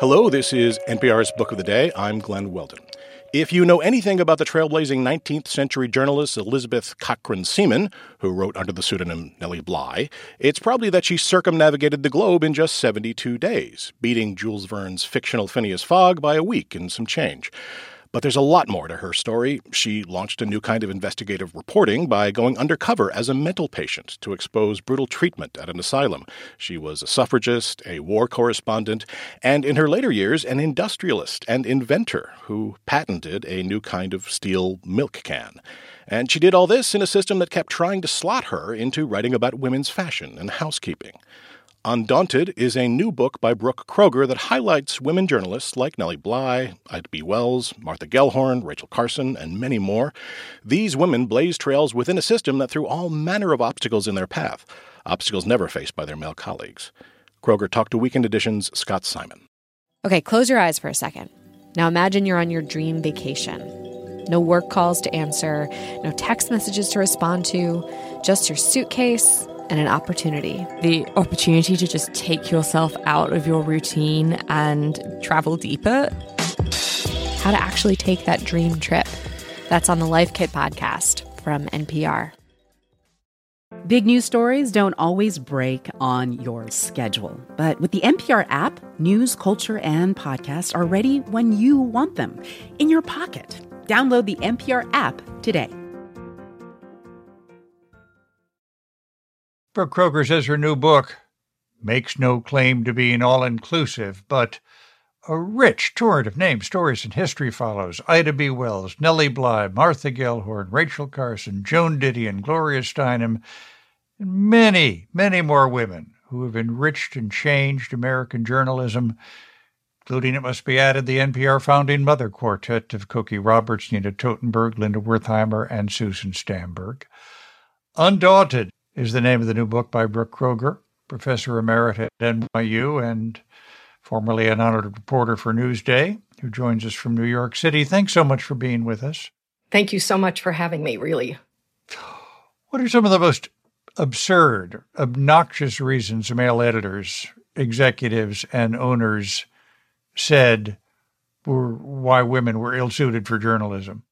Hello, this is NPR's Book of the Day. I'm Glen Weldon. If you know anything about the trailblazing 19th century journalist Elizabeth Cochran Seaman, who wrote under the pseudonym Nellie Bly, it's probably that she circumnavigated the globe in just 72 days, beating Jules Verne's fictional Phileas Fogg by a week and some change. But there's a lot more to her story. She launched a new kind of investigative reporting by going undercover as a mental patient to expose brutal treatment at an asylum. She was a suffragist, a war correspondent, and in her later years, an industrialist and inventor who patented a new kind of steel milk can. And she did all this in a system that kept trying to slot her into writing about women's fashion and housekeeping. Undaunted is a new book by Brooke Kroeger that highlights women journalists like Nellie Bly, Ida B. Wells, Martha Gellhorn, Rachel Carson, and many more. These women blaze trails within a system that threw all manner of obstacles in their path, obstacles never faced by their male colleagues. Kroeger talked to Weekend Edition's Scott Simon. Okay, close your eyes for a second. Now imagine you're on your dream vacation. No work calls to answer, no text messages to respond to, just your suitcase and an opportunity. The opportunity to just take yourself out of your routine and travel deeper. How to actually take that dream trip. That's on the Life Kit podcast from NPR. Big news stories don't always break on your schedule. But with the NPR app, news, culture, and podcasts are ready when you want them in your pocket. Download the NPR app today. Brooke Kroeger says her new book makes no claim to being all inclusive, but a rich torrent of names, stories, and history follows. Ida B. Wells, Nellie Bly, Martha Gellhorn, Rachel Carson, Joan Didion, Gloria Steinem, and many, many more women who have enriched and changed American journalism, including, it must be added, the NPR founding mother quartet of Cokie Roberts, Nina Totenberg, Linda Wertheimer, and Susan Stamberg. Undaunted is the name of the new book by Brooke Kroeger, professor emerit at NYU and formerly an honored reporter for Newsday, who joins us from New York City. Thanks so much for being with us. Thank you so much for having me, really. What are some of the most absurd, obnoxious reasons male editors, executives, and owners said were why women were ill suited for journalism?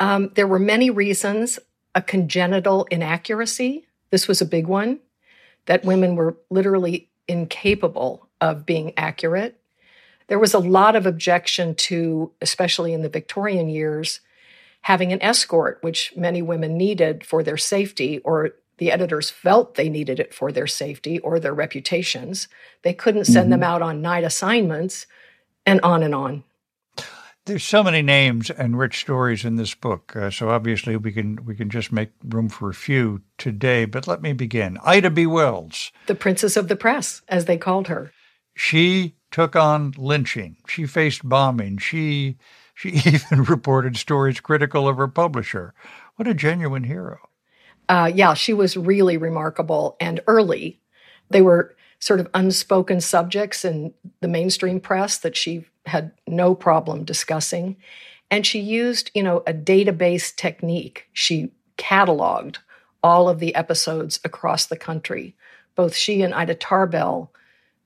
Um, there were many reasons a congenital inaccuracy. This was a big one that women were literally incapable of being accurate. There was a lot of objection to, especially in the Victorian years, having an escort, which many women needed for their safety, or the editors felt they needed it for their safety or their reputations. They couldn't send mm-hmm. them out on night assignments, and on and on there's so many names and rich stories in this book, uh, so obviously we can we can just make room for a few today. But let me begin. Ida B. Wells, the princess of the press, as they called her. She took on lynching. She faced bombing. She she even reported stories critical of her publisher. What a genuine hero. Uh, yeah, she was really remarkable and early. They were sort of unspoken subjects in the mainstream press that she had no problem discussing. And she used, you know, a database technique. She cataloged all of the episodes across the country. Both she and Ida Tarbell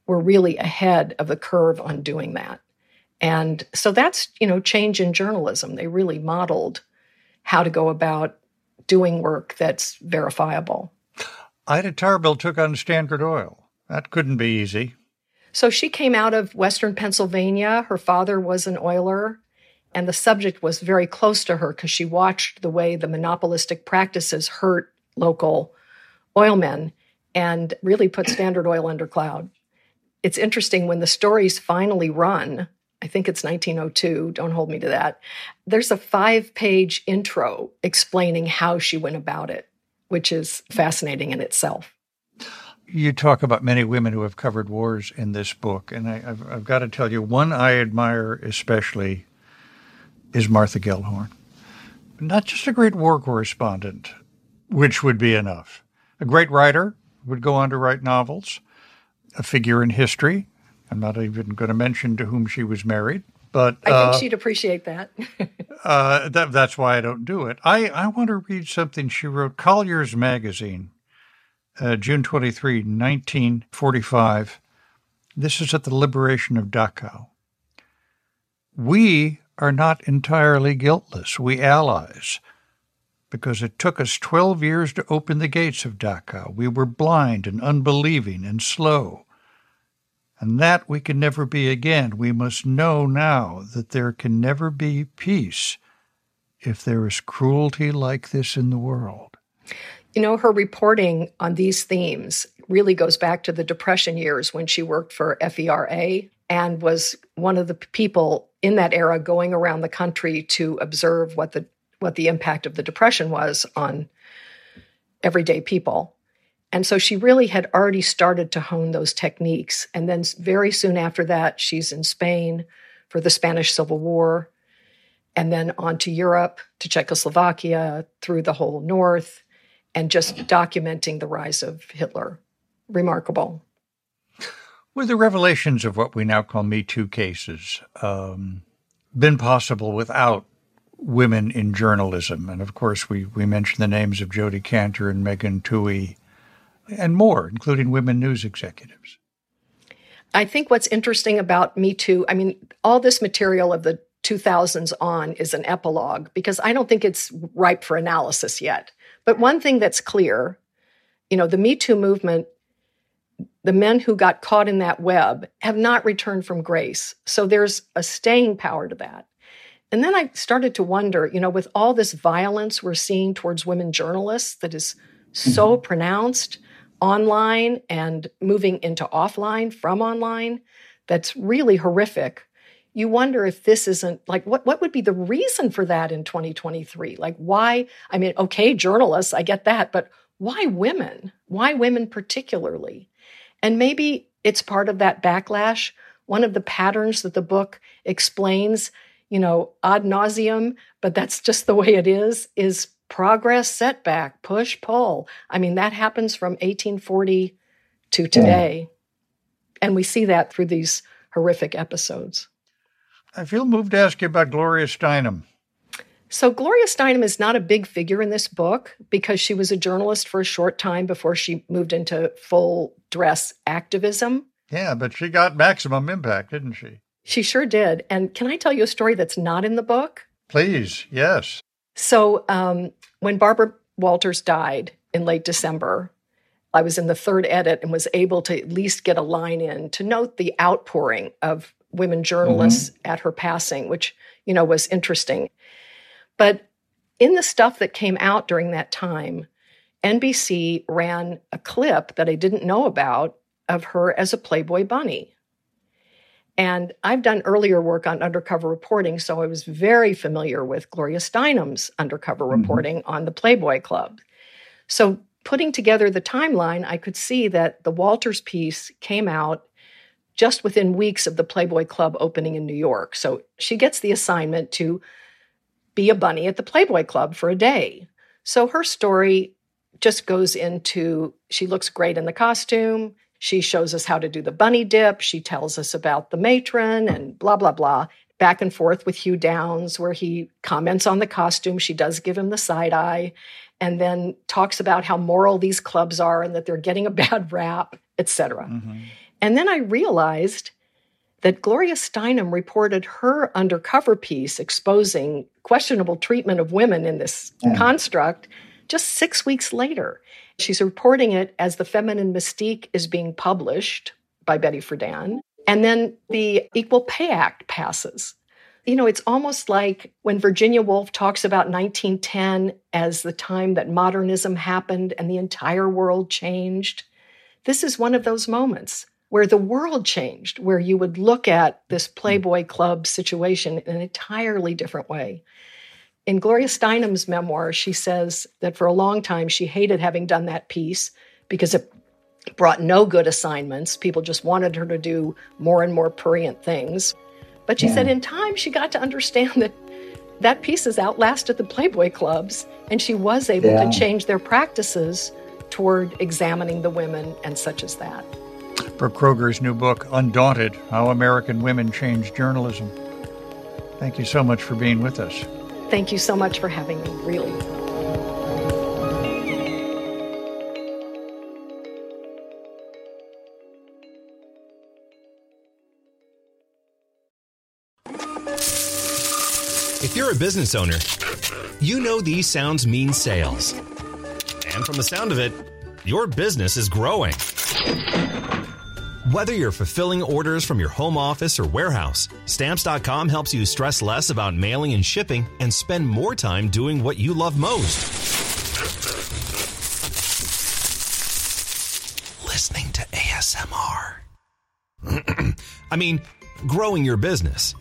were really ahead of the curve on doing that. And so that's, you know, change in journalism. They really modeled how to go about doing work that's verifiable. Ida Tarbell took on Standard Oil. That couldn't be easy. So she came out of Western Pennsylvania. Her father was an oiler, and the subject was very close to her because she watched the way the monopolistic practices hurt local oilmen and really put Standard Oil under cloud. It's interesting when the stories finally run, I think it's 1902, don't hold me to that. There's a five page intro explaining how she went about it, which is fascinating in itself you talk about many women who have covered wars in this book, and I, have I've got to tell you, one I admire especially is Martha Gellhorn. Not just a great war correspondent, which would be enough. A great writer, would go on to write novels, a figure in history. I'm not even going to mention to whom she was married, but I think uh, she'd appreciate that. uh, that. That's why I don't do it. I, I want to read something she wrote. Collier's Magazine uh, June 23, 1945, This is at the liberation of Dachau. We are not entirely guiltless, we allies, because it took us 12 years to open the gates of Dachau. We were blind and unbelieving and slow. And that we can never be again. We must know now that there can never be peace if there is cruelty like this in the world. You know, her reporting on these themes really goes back to the Depression years when she worked for FERA and was one of the people in that era going around the country to observe what the what the impact of the depression was on everyday people. And so she really had already started to hone those techniques. And then very soon after that, she's in Spain for the Spanish Civil War, and then on to Europe, to Czechoslovakia, through the whole North, and just documenting the rise of Hitler. Remarkable. Were the revelations of what we now call Me Too cases um, been possible without women in journalism? And of course, we, we mentioned the names of Jodi Kantor and Megan Twohey and more, including women news executives. I think what's interesting about Me Too, I mean, all this material of the 2000s on is an epilogue because I don't think it's ripe for analysis yet. But one thing that's clear, you know, the Me Too movement, the men who got caught in that web have not returned from grace. So there's a staying power to that. And then I started to wonder, you know, with all this violence we're seeing towards women journalists that is so mm-hmm. pronounced, online and moving into offline from online that's really horrific you wonder if this isn't like what what would be the reason for that in 2023 like why i mean okay journalists i get that but why women why women particularly and maybe it's part of that backlash one of the patterns that the book explains you know ad nauseum but that's just the way it is is progress, setback, push, pull. I mean, that happens from 1840 to mm. today. Yeah. And we see that through these horrific episodes. I feel moved to ask you about Gloria Steinem. So, Gloria Steinem is not a big figure in this book because she was a journalist for a short time before she moved into full dress activism. Yeah, but she got maximum impact, didn't she? She sure did. And can I tell you a story that's not in the book? Please, yes. So um, when Barbara Walters died in late December, I was in the third edit and was able to at least get a line in to note the outpouring of women journalists mm-hmm. at her passing, which, you know, was interesting. But in the stuff that came out during that time, NBC ran a clip that I didn't know about of her as a Playboy bunny. And I've done earlier work on undercover reporting, so I was very familiar with Gloria Steinem's undercover mm-hmm. reporting on the Playboy Club. So, putting together the timeline, I could see that the Walters piece came out just within weeks of the Playboy Club opening in New York. So, she gets the assignment to be a bunny at the Playboy Club for a day. So, her story just goes into she looks great in the costume. She shows us how to do the bunny dip. She tells us about the matron and blah, blah, blah. Back and forth with Hugh Downs, where he comments on the costume. She does give him the side eye and then talks about how moral these clubs are and that they're getting a bad rap, etc. Mm-hmm. And then I realized that Gloria Steinem reported her undercover piece exposing questionable treatment of women in this mm. construct just six weeks later. She's reporting it as The Feminine Mystique is being published by Betty Friedan. And then the Equal Pay Act passes. You know, it's almost like when Virginia Woolf talks about 1910 as the time that modernism happened and the entire world changed. This is one of those moments where the world changed, where you would look at this mm-hmm. Playboy Club situation in an entirely different way. In Gloria Steinem's memoir, she says that for a long time she hated having done that piece because it brought no good assignments. People just wanted her to do more and more prurient things. But she yeah. said in time she got to understand that that piece has outlasted the Playboy clubs, and she was able yeah. to change their practices toward examining the women and such as that. For Kroeger's new book, Undaunted How American Women Changed Journalism. Thank you so much for being with us. Thank you so much for having me, really. If you're a business owner, you know these sounds mean sales. And from the sound of it, your business is growing. Whether you're fulfilling orders from your home office or warehouse, Stamps.com helps you stress less about mailing and shipping and spend more time doing what you love most. Listening to ASMR. I mean, growing your business.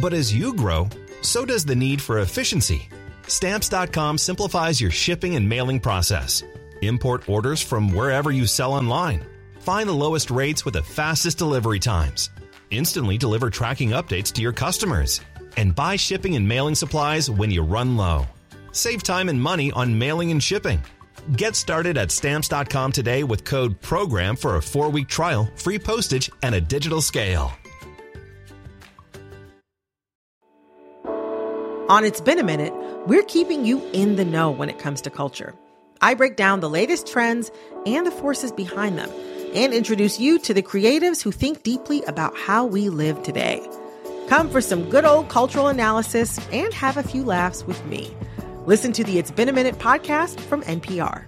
But as you grow, so does the need for efficiency. Stamps.com simplifies your shipping and mailing process. Import orders from wherever you sell online. Find the lowest rates with the fastest delivery times. Instantly deliver tracking updates to your customers. And buy shipping and mailing supplies when you run low. Save time and money on mailing and shipping. Get started at stamps.com today with code PROGRAM for a four week trial, free postage, and a digital scale. On It's Been a Minute, we're keeping you in the know when it comes to culture. I break down the latest trends and the forces behind them and introduce you to the creatives who think deeply about how we live today. Come for some good old cultural analysis and have a few laughs with me. Listen to the It's Been a Minute podcast from NPR.